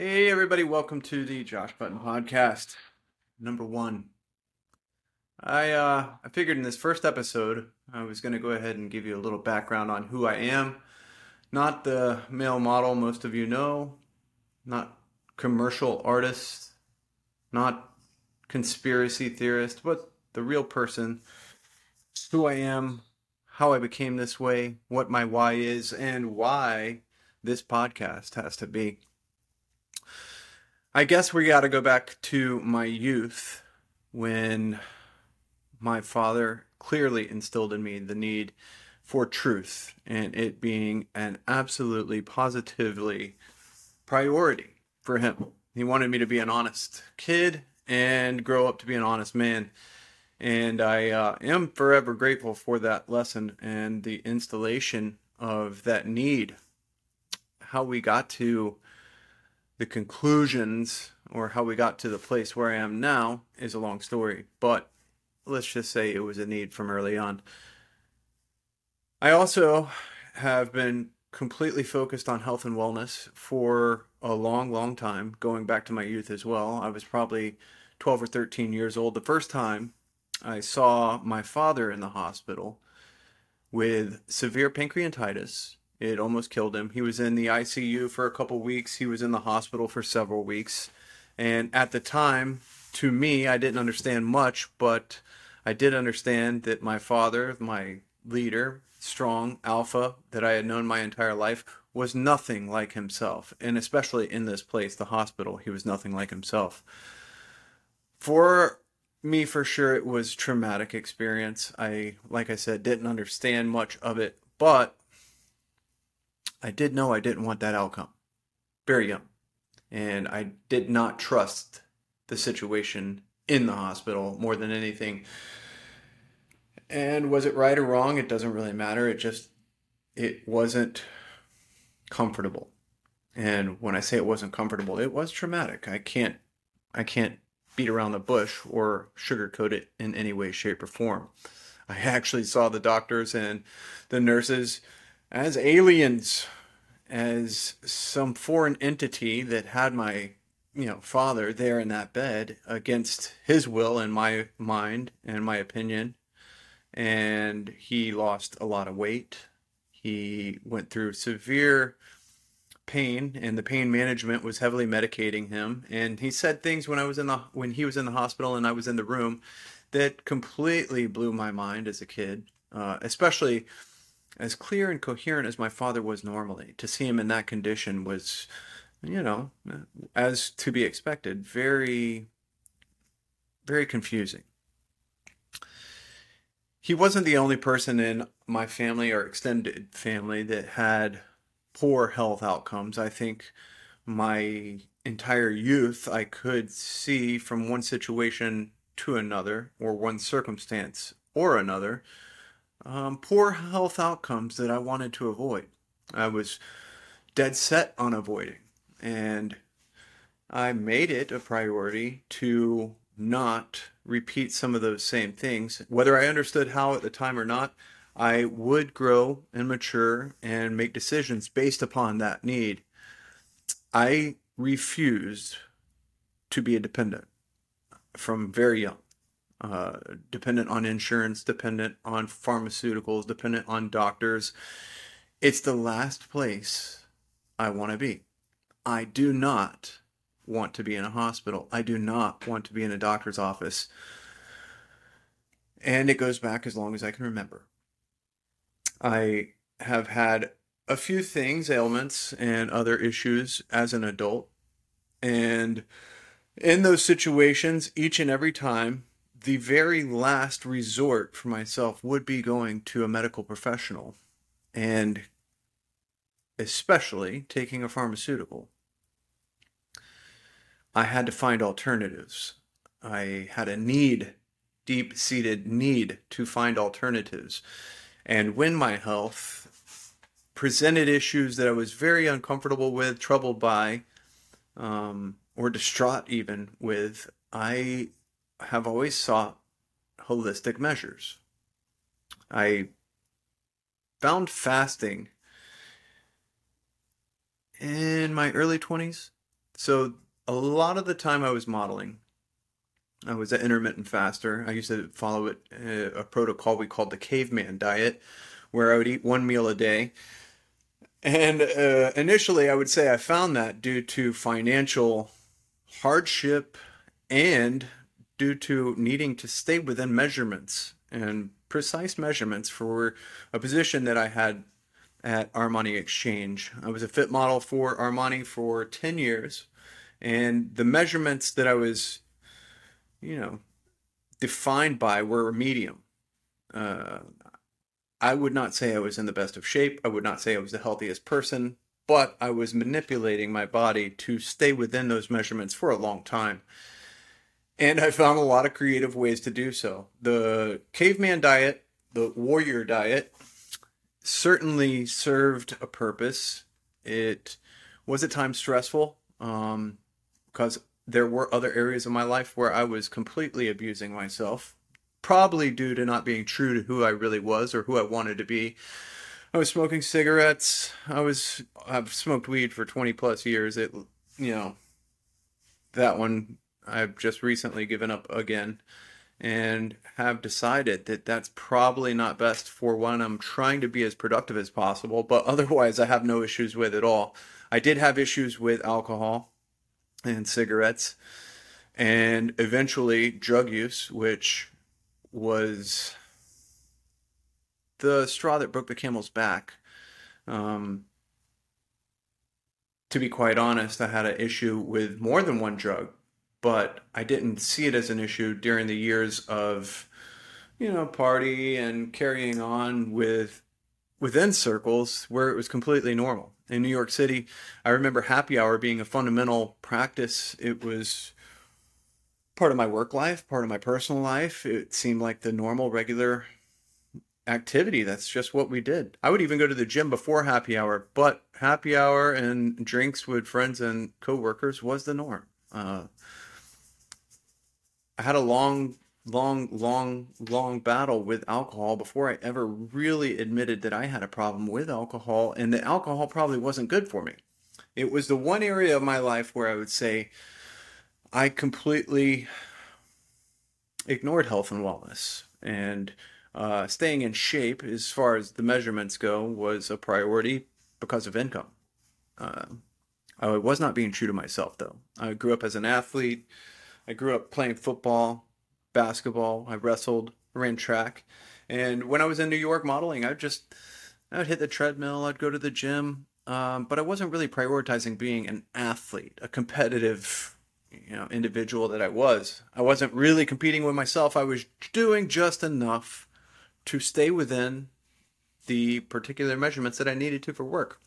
Hey, everybody, welcome to the Josh Button Podcast, number one. I uh, I figured in this first episode I was going to go ahead and give you a little background on who I am. Not the male model most of you know, not commercial artist, not conspiracy theorist, but the real person, who I am, how I became this way, what my why is, and why this podcast has to be. I guess we got to go back to my youth when my father clearly instilled in me the need for truth and it being an absolutely positively priority for him. He wanted me to be an honest kid and grow up to be an honest man. And I uh, am forever grateful for that lesson and the installation of that need. How we got to the conclusions or how we got to the place where I am now is a long story, but let's just say it was a need from early on. I also have been completely focused on health and wellness for a long, long time, going back to my youth as well. I was probably 12 or 13 years old the first time I saw my father in the hospital with severe pancreatitis it almost killed him. He was in the ICU for a couple weeks. He was in the hospital for several weeks. And at the time, to me, I didn't understand much, but I did understand that my father, my leader, strong alpha that I had known my entire life, was nothing like himself. And especially in this place, the hospital, he was nothing like himself. For me, for sure, it was traumatic experience. I, like I said, didn't understand much of it, but I did know I didn't want that outcome. Very young. And I did not trust the situation in the hospital more than anything. And was it right or wrong? It doesn't really matter. It just it wasn't comfortable. And when I say it wasn't comfortable, it was traumatic. I can't I can't beat around the bush or sugarcoat it in any way, shape, or form. I actually saw the doctors and the nurses as aliens, as some foreign entity that had my you know father there in that bed against his will and my mind and my opinion. And he lost a lot of weight. He went through severe pain and the pain management was heavily medicating him. And he said things when I was in the when he was in the hospital and I was in the room that completely blew my mind as a kid uh, especially as clear and coherent as my father was normally. To see him in that condition was, you know, uh, as to be expected, very, very confusing. He wasn't the only person in my family or extended family that had poor health outcomes. I think my entire youth, I could see from one situation to another, or one circumstance or another, um, poor health outcomes that I wanted to avoid. I was dead set on avoiding. And I made it a priority to not repeat some of those same things. Whether I understood how at the time or not, I would grow and mature and make decisions based upon that need. I refused to be a dependent from very young uh, dependent on insurance, dependent on pharmaceuticals, dependent on doctors. It's the last place I want to be. I do not want to be in a hospital. I do not want to be in a doctor's office. And it goes back as long as I can remember. I have had a few things, ailments, and other issues as an adult. And in those situations, each and every time, the very last resort for myself would be going to a medical professional and especially taking a pharmaceutical. I had to find alternatives. I had a need, deep seated need to find alternatives. And when my health presented issues that I was very uncomfortable with, troubled by, um, or distraught even with, I have always sought holistic measures. I found fasting in my early 20s, So a lot of the time I was modeling, I was an intermittent faster. I used to follow it, uh, a protocol we called the caveman diet, where I would eat one meal a day. And uh, initially, I would say I found that due to financial hardship and due to needing to stay within measurements and precise measurements for a position that I had at Armani Exchange. I was a fit model for Armani for 10 years, and the measurements that I was, you know, defined by were medium. Uh, I would not say I was in the best of shape. I would not say I was the healthiest person, but I was manipulating my body to stay within those measurements for a long time. And I found a lot of creative ways to do so. The caveman diet, the warrior diet, certainly served a purpose. It was at times stressful um, because there were other areas of my life where I was completely abusing myself, probably due to not being true to who I really was or who I wanted to be. I was smoking cigarettes. I was I've smoked weed for 20 plus years. It you know that one I've just recently given up again and have decided that that's probably not best for when I'm trying to be as productive as possible, but otherwise I have no issues with it all. I did have issues with alcohol and cigarettes and eventually drug use, which was the straw that broke the camel's back. Um, to be quite honest, I had an issue with more than one drug but I didn't see it as an issue during the years of, you know, party and carrying on with within circles where it was completely normal. In New York City, I remember happy hour being a fundamental practice. It was part of my work life, part of my personal life. It seemed like the normal, regular activity. That's just what we did. I would even go to the gym before happy hour, but happy hour and drinks with friends and coworkers was the norm. Uh, I had a long, long, long, long battle with alcohol before I ever really admitted that I had a problem with alcohol and that alcohol probably wasn't good for me. It was the one area of my life where I would say I completely ignored health and wellness. And uh, staying in shape, as far as the measurements go, was a priority because of income. Uh, I was not being true to myself, though. I grew up as an athlete. I grew up playing football, basketball. I wrestled, ran track, and when I was in New York modeling, I would just I'd hit the treadmill. I'd go to the gym, um, but I wasn't really prioritizing being an athlete, a competitive, you know, individual that I was. I wasn't really competing with myself. I was doing just enough to stay within the particular measurements that I needed to for work.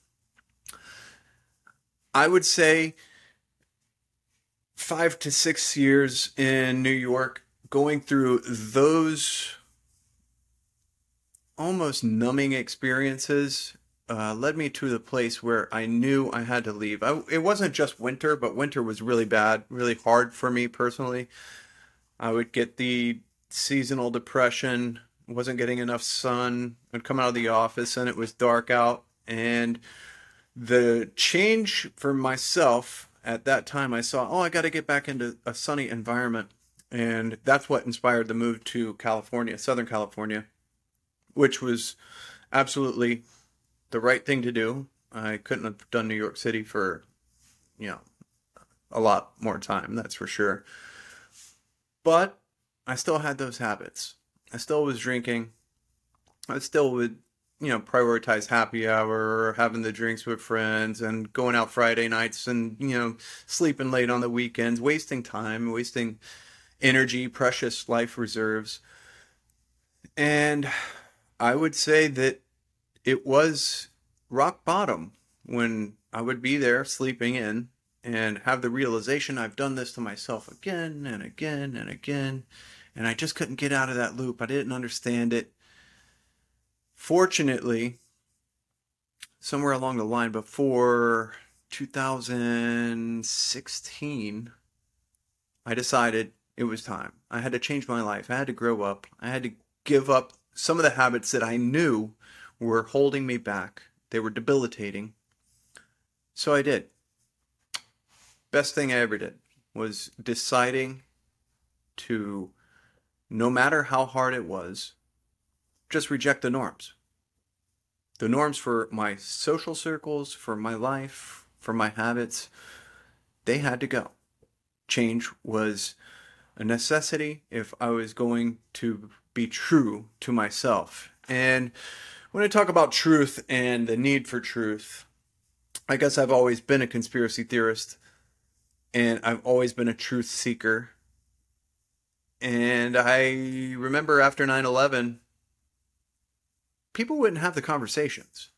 I would say five to six years in New York, going through those almost numbing experiences uh, led me to the place where I knew I had to leave. I, it wasn't just winter, but winter was really bad, really hard for me personally. I would get the seasonal depression, wasn't getting enough sun. I'd come out of the office and it was dark out. And the change for myself at that time I saw, oh, I got to get back into a sunny environment. And that's what inspired the move to California, Southern California, which was absolutely the right thing to do. I couldn't have done New York City for, you know, a lot more time, that's for sure. But I still had those habits. I still was drinking. I still would you know prioritize happy hour having the drinks with friends and going out friday nights and you know sleeping late on the weekends wasting time wasting energy precious life reserves. And i would say that it was rock bottom when i would be there sleeping in and have the realization i've done this to myself again and again and again and i just couldn't get out of that loop. I didn't understand it Fortunately, somewhere along the line before 2016, I decided it was time. I had to change my life. I had to grow up. I had to give up some of the habits that I knew were holding me back. They were debilitating. So I did. best thing I ever did was deciding to, no matter how hard it was, just reject the norms. The norms for my social circles, for my life, for my habits, they had to go. Change was a necessity if I was going to be true to myself. And when I talk about truth and the need for truth, I guess I've always been a conspiracy theorist and I've always been a truth seeker. And I remember after 9 11, people wouldn't have the conversations.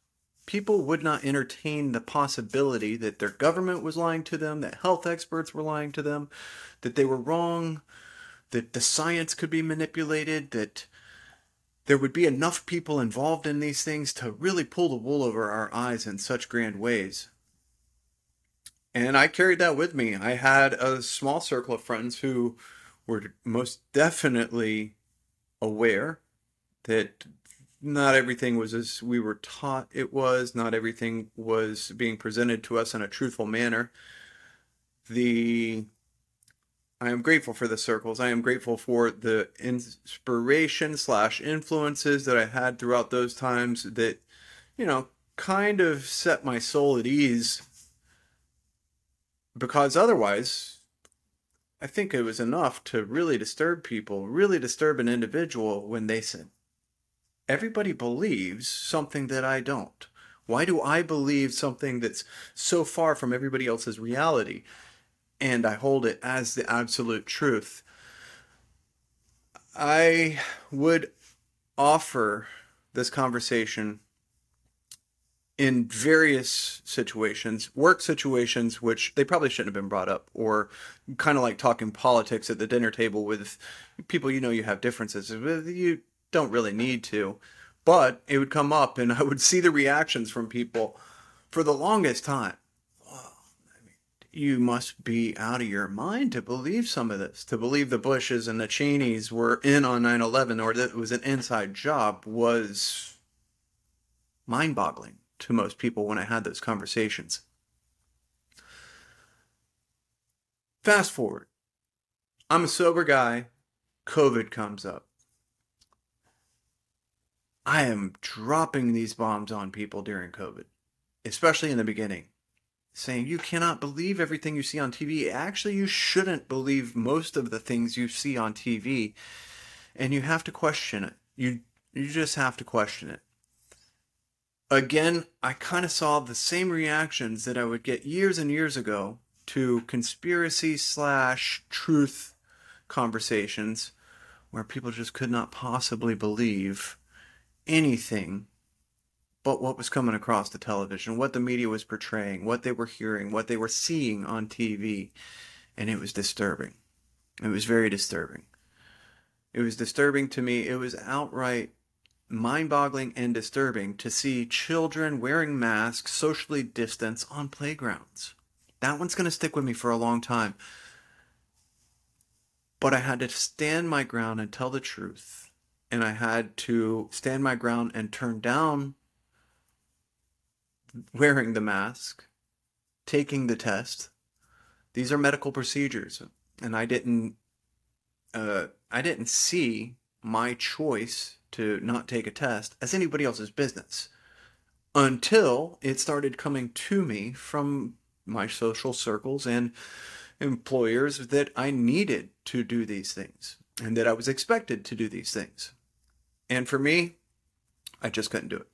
People would not entertain the possibility that their government was lying to them, that health experts were lying to them, that they were wrong, that the science could be manipulated, that there would be enough people involved in these things to really pull the wool over our eyes in such grand ways. And I carried that with me. I had a small circle of friends who were most definitely aware that not everything was as we were taught it was, not everything was being presented to us in a truthful manner. The I am grateful for the circles. I am grateful for the inspiration slash influences that I had throughout those times that, you know, kind of set my soul at ease because otherwise, I think it was enough to really disturb people, really disturb an individual when they said, Everybody believes something that I don't. Why do I believe something that's so far from everybody else's reality? And I hold it as the absolute truth. I would offer this conversation in various situations, work situations, which they probably shouldn't have been brought up, or kind of like talking politics at the dinner table with people you know you have differences with. You don't really need to, but it would come up, and I would see the reactions from people for the longest time. you must be out of your mind to believe some of this, to believe the Bushes and the Cheneys were in on 9 11 or that it was an inside job was mind boggling to most people when I had those conversations. Fast forward. I'm a sober guy. COVID comes up. I am dropping these bombs on people during COVID, especially in the beginning, saying you cannot believe everything you see on TV. Actually, you shouldn't believe most of the things you see on TV, and you have to question it. You you just have to question it again, I kind of saw the same reactions that I would get years and years ago to conspiracy slash truth conversations where people just could not possibly believe anything but what was coming across the television, what the media was portraying, what they were hearing, what they were seeing on TV. And it was disturbing. It was very disturbing. It was disturbing to me. It was outright mind boggling and disturbing to see children wearing masks socially distanced on playgrounds. That one's going to stick with me for a long time. But I had to stand my ground and tell the truth. And I had to stand my ground and turn down wearing the mask, taking the test. These are medical procedures. And I didn't uh, I didn't see my choice to not take a test as anybody else's business until it started coming to me from my social circles and employers that I needed to do these things and that I was expected to do these things. And for me, I just couldn't do it.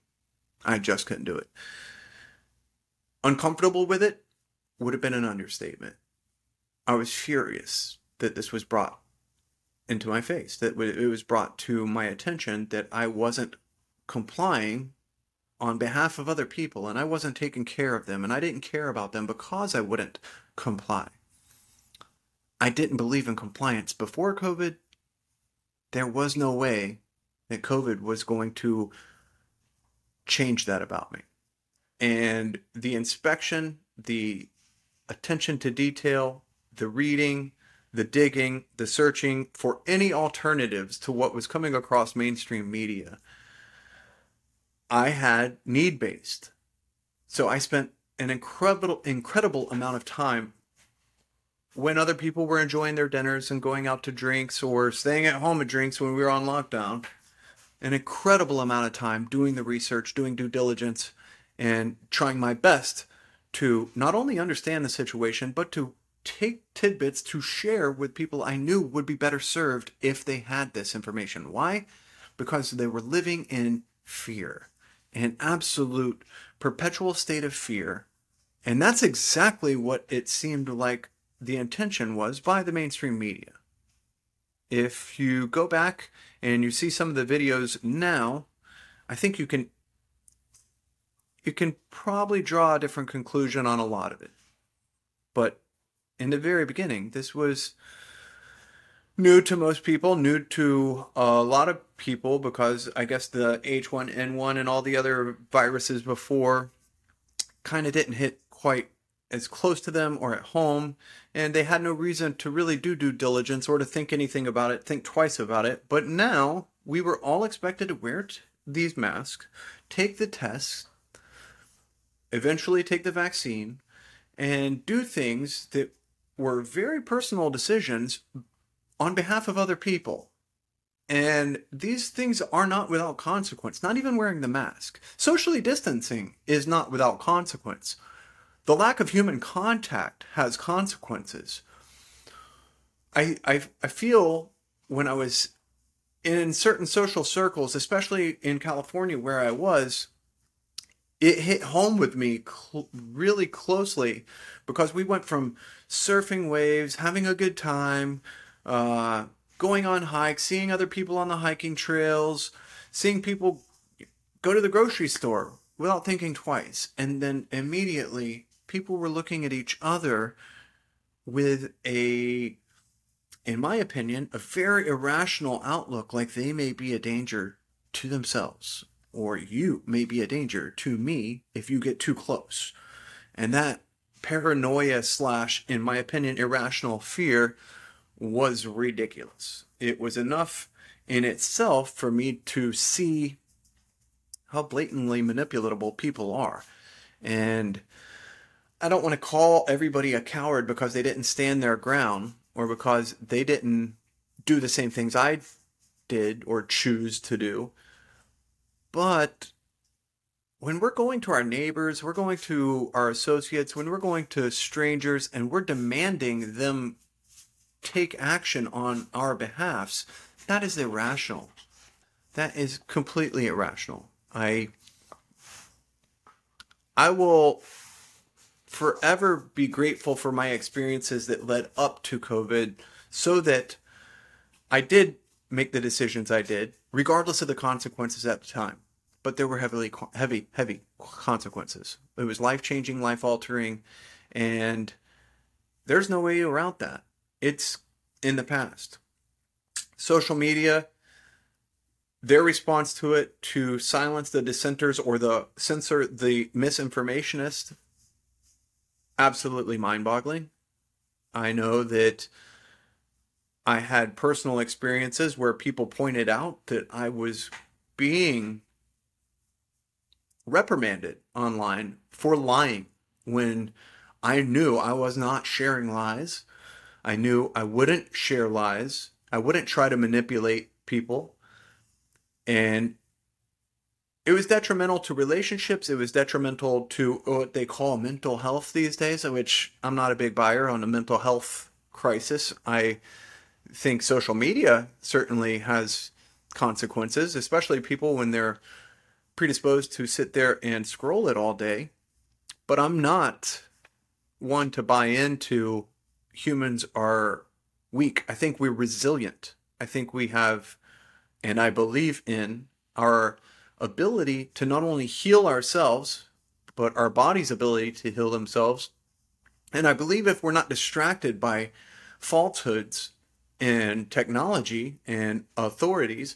I just couldn't do it. Uncomfortable with it would have been an understatement. I was furious that this was brought into my face. That it was brought to my attention that I wasn't complying on behalf of other people and I wasn't taking care of them and I didn't care about them because I wouldn't comply. I didn't believe in compliance before COVID. There was no way that COVID was going to change that about me. And the inspection, the attention to detail, the reading, the digging, the searching for any alternatives to what was coming across mainstream media, I had need based. So I spent an incredible incredible amount of time when other people were enjoying their dinners and going out to drinks or staying at home at drinks when we were on lockdown, an incredible amount of time doing the research, doing due diligence, and trying my best to not only understand the situation, but to take tidbits to share with people I knew would be better served if they had this information. Why? Because they were living in fear, an absolute perpetual state of fear. And that's exactly what it seemed like the intention was by the mainstream media. If you go back and you see some of the videos now, I think you can you can probably draw a different conclusion on a lot of it. But in the very beginning, this was new to most people, new to a lot of people because I guess the H1N1 and all the other viruses before kind of didn't hit quite as close to them or at home, and they had no reason to really do due diligence or to think anything about it, think twice about it. But now we were all expected to wear t- these masks, take the tests, eventually take the vaccine, and do things that were very personal decisions on behalf of other people. And these things are not without consequence, not even wearing the mask. Socially distancing is not without consequence. The lack of human contact has consequences. I, I, I feel when I was in certain social circles, especially in California where I was, it hit home with me cl- really closely because we went from surfing waves, having a good time, uh, going on hikes, seeing other people on the hiking trails, seeing people go to the grocery store without thinking twice. And then immediately people were looking at each other with a, in my opinion, a very irrational outlook like they may be a danger to themselves or you may be a danger to me if you get too close. And that paranoia slash, in my opinion, irrational fear was ridiculous. It was enough in itself for me to see how blatantly manipulatable people are. And I don't want to call everybody a coward because they didn't stand their ground or because they didn't do the same things I did or choose to do. But when we're going to our neighbors, we're going to our associates, when we're going to strangers and we're demanding them take action on our behalfs, that is irrational. That is completely irrational. I I will forever be grateful for my experiences that led up to COVID so that I did make the decisions I did, regardless of the consequences at the time. But there were heavily, heavy, heavy consequences. It was life changing, life altering, and there's no way around that. It's in the past. Social media, their response to it to silence the dissenters or the censor the misinformationists, absolutely mind boggling. I know that I had personal experiences where people pointed out that I was being reprimanded online for lying when I knew I was not sharing lies. I knew I wouldn't share lies. I wouldn't try to manipulate people. And it was detrimental to relationships. It was detrimental to uh, what they call mental health these days, which I'm not a big buyer on a mental health crisis. I think social media certainly has consequences, especially people when they're predisposed to sit there and scroll it all day. But I'm not one to buy into humans are weak. I think we're resilient. I think we have, and I believe in our ability to not only heal ourselves, but our body's ability to heal themselves. And I believe if we're not distracted by falsehoods and technology and authorities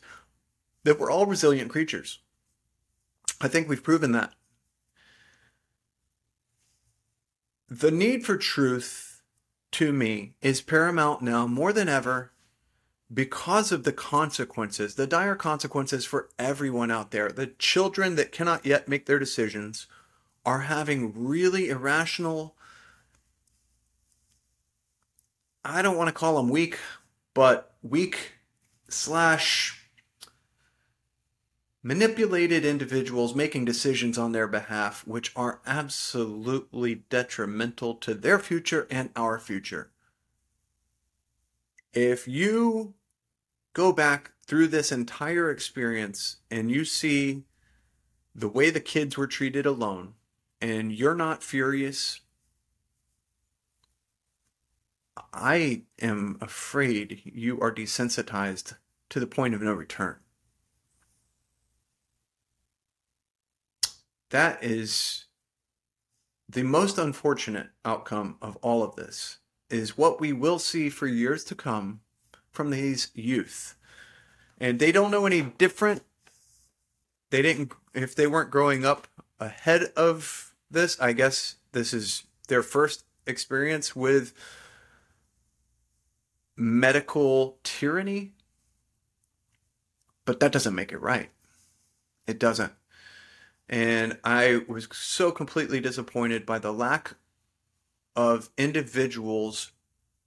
that we're all resilient creatures. I think we've proven that. The need for truth to me is paramount now more than ever because of the consequences, the dire consequences for everyone out there. The children that cannot yet make their decisions are having really irrational I don't want to call them weak, but weak slash manipulated individuals making decisions on their behalf, which are absolutely detrimental to their future and our future. If you go back through this entire experience and you see the way the kids were treated alone, and you're not furious, I am afraid you are desensitized to the point of no return. That is the most unfortunate outcome of all of this is what we will see for years to come from these youth. And they don't know any different. They didn't if they weren't growing up ahead of this, I guess this is their first experience with medical tyranny. But that doesn't make it right. It doesn't. And I was so completely disappointed by the lack of individuals,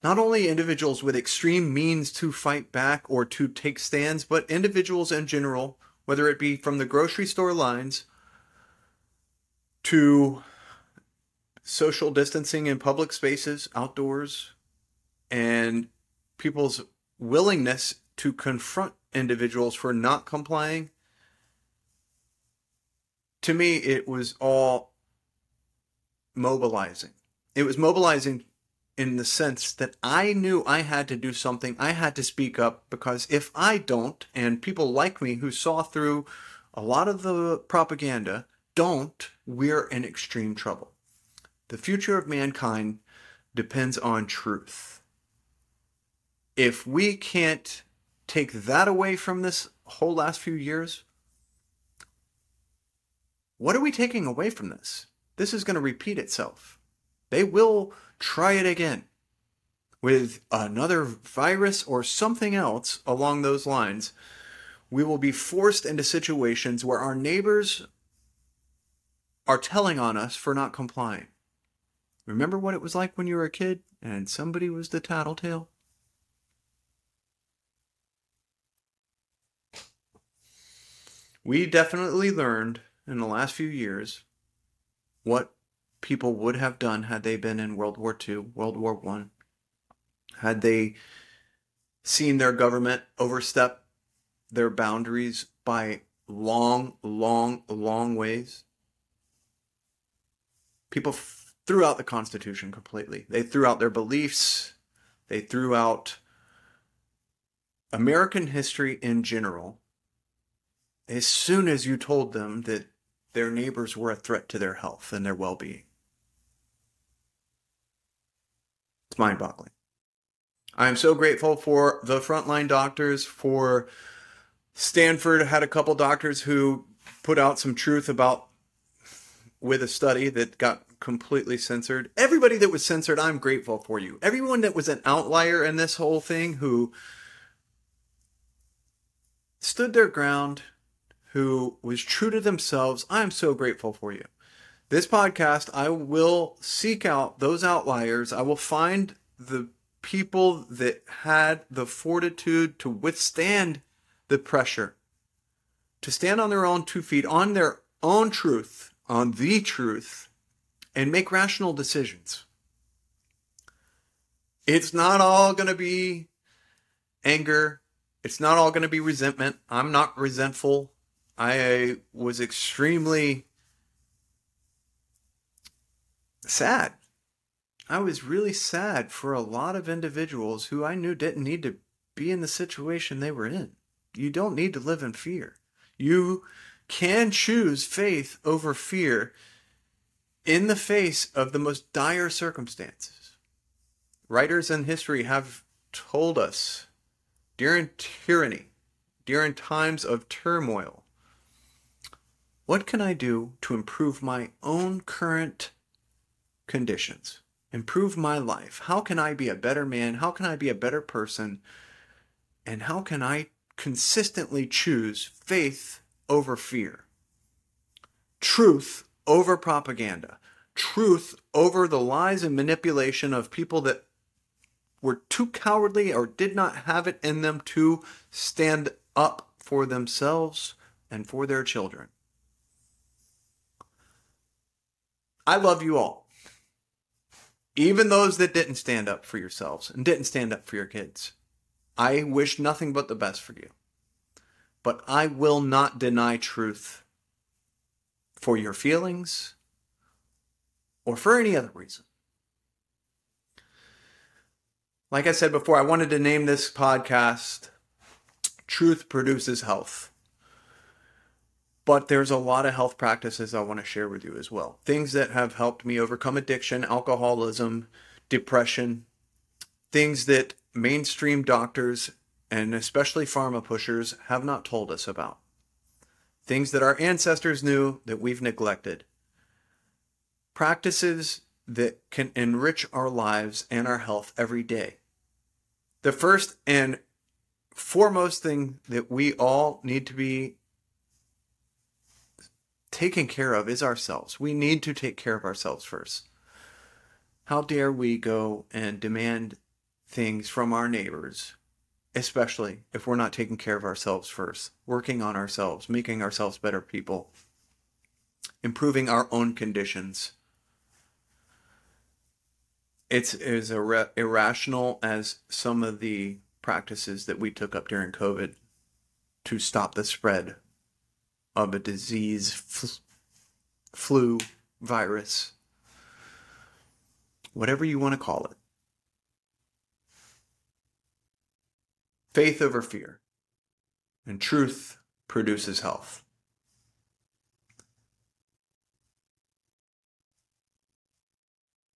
not only individuals with extreme means to fight back or to take stands, but individuals in general, whether it be from the grocery store lines to social distancing in public spaces, outdoors, and people's willingness to confront individuals for not complying to me, it was all mobilizing. It was mobilizing in the sense that I knew I had to do something. I had to speak up because if I don't, and people like me who saw through a lot of the propaganda don't, we're in extreme trouble. The future of mankind depends on truth. If we can't take that away from this whole last few years, what are we taking away from this? This is going to repeat itself. They will try it again with another virus or something else along those lines. We will be forced into situations where our neighbors are telling on us for not complying. Remember what it was like when you were a kid and somebody was the tattletale? We definitely learned in the last few years what people would have done had they been in World War II, World War One, had they seen their government overstep their boundaries by long, long, long ways. People f- threw out the Constitution completely. They threw out their beliefs. They threw out American history in general as soon as you told them that their neighbors were a threat to their health and their well being. It's mind boggling. I am so grateful for the frontline doctors, for Stanford had a couple doctors who put out some truth about with a study that got completely censored. Everybody that was censored, I'm grateful for you. Everyone that was an outlier in this whole thing who stood their ground, who was true to themselves. I'm so grateful for you. This podcast, I will seek out those outliers. I will find the people that had the fortitude to withstand the pressure, to stand on their own two feet, on their own truth, on the truth, and make rational decisions. It's not all going to be anger. It's not all going to be resentment. I'm not resentful. I was extremely sad. I was really sad for a lot of individuals who I knew didn't need to be in the situation they were in. You don't need to live in fear. You can choose faith over fear in the face of the most dire circumstances. Writers in history have told us during tyranny, during times of turmoil, what can I do to improve my own current conditions? Improve my life? How can I be a better man? How can I be a better person? And how can I consistently choose faith over fear? Truth over propaganda. Truth over the lies and manipulation of people that were too cowardly or did not have it in them to stand up for themselves and for their children. I love you all. Even those that didn't stand up for yourselves and didn't stand up for your kids. I wish nothing but the best for you. But I will not deny truth for your feelings or for any other reason. Like I said before, I wanted to name this podcast Truth Produces Health. But there's a lot of health practices I want to share with you as well. Things that have helped me overcome addiction, alcoholism, depression, things that mainstream doctors and especially pharma pushers have not told us about. Things that our ancestors knew that we've neglected. Practices that can enrich our lives and our health every day. The first and foremost thing that we all need to be taken care of is ourselves. We need to take care of ourselves first. How dare we go and demand things from our neighbors, especially if we're not taking care of ourselves first, working on ourselves, making ourselves better people, improving our own conditions. It's as ir- irrational as some of the practices that we took up during COVID to stop the spread of a disease, f- flu, virus, whatever you want to call it. Faith over fear. And truth produces health.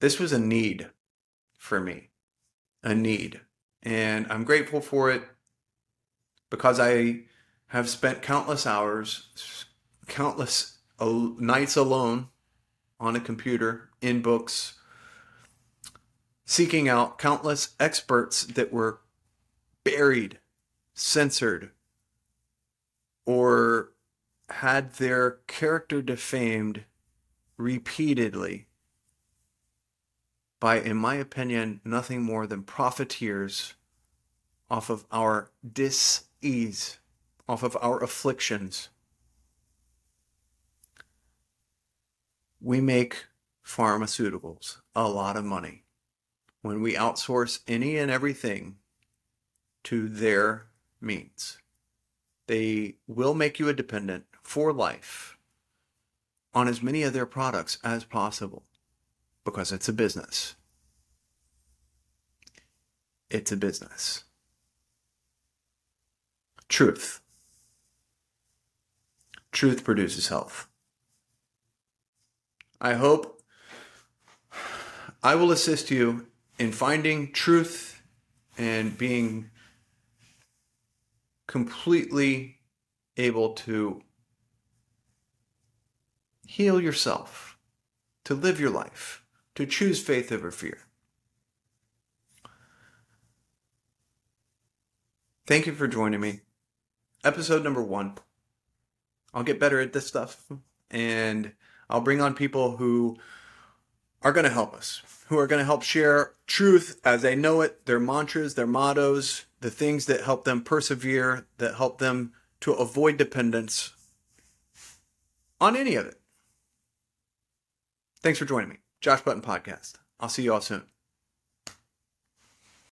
This was a need for me, a need. And I'm grateful for it because I have spent countless hours, countless nights alone on a computer, in books, seeking out countless experts that were buried, censored, or had their character defamed repeatedly by, in my opinion, nothing more than profiteers off of our dis-ease, off of our afflictions. We make pharmaceuticals a lot of money when we outsource any and everything to their means. They will make you a dependent for life on as many of their products as possible because it's a business. It's a business. Truth. Truth produces health. I hope I will assist you in finding truth and being completely able to heal yourself, to live your life, to choose faith over fear. Thank you for joining me. Episode number one. I'll get better at this stuff and I'll bring on people who are going to help us, who are going to help share truth as they know it, their mantras, their mottos, the things that help them persevere, that help them to avoid dependence on any of it. Thanks for joining me. Josh Button Podcast. I'll see you all soon.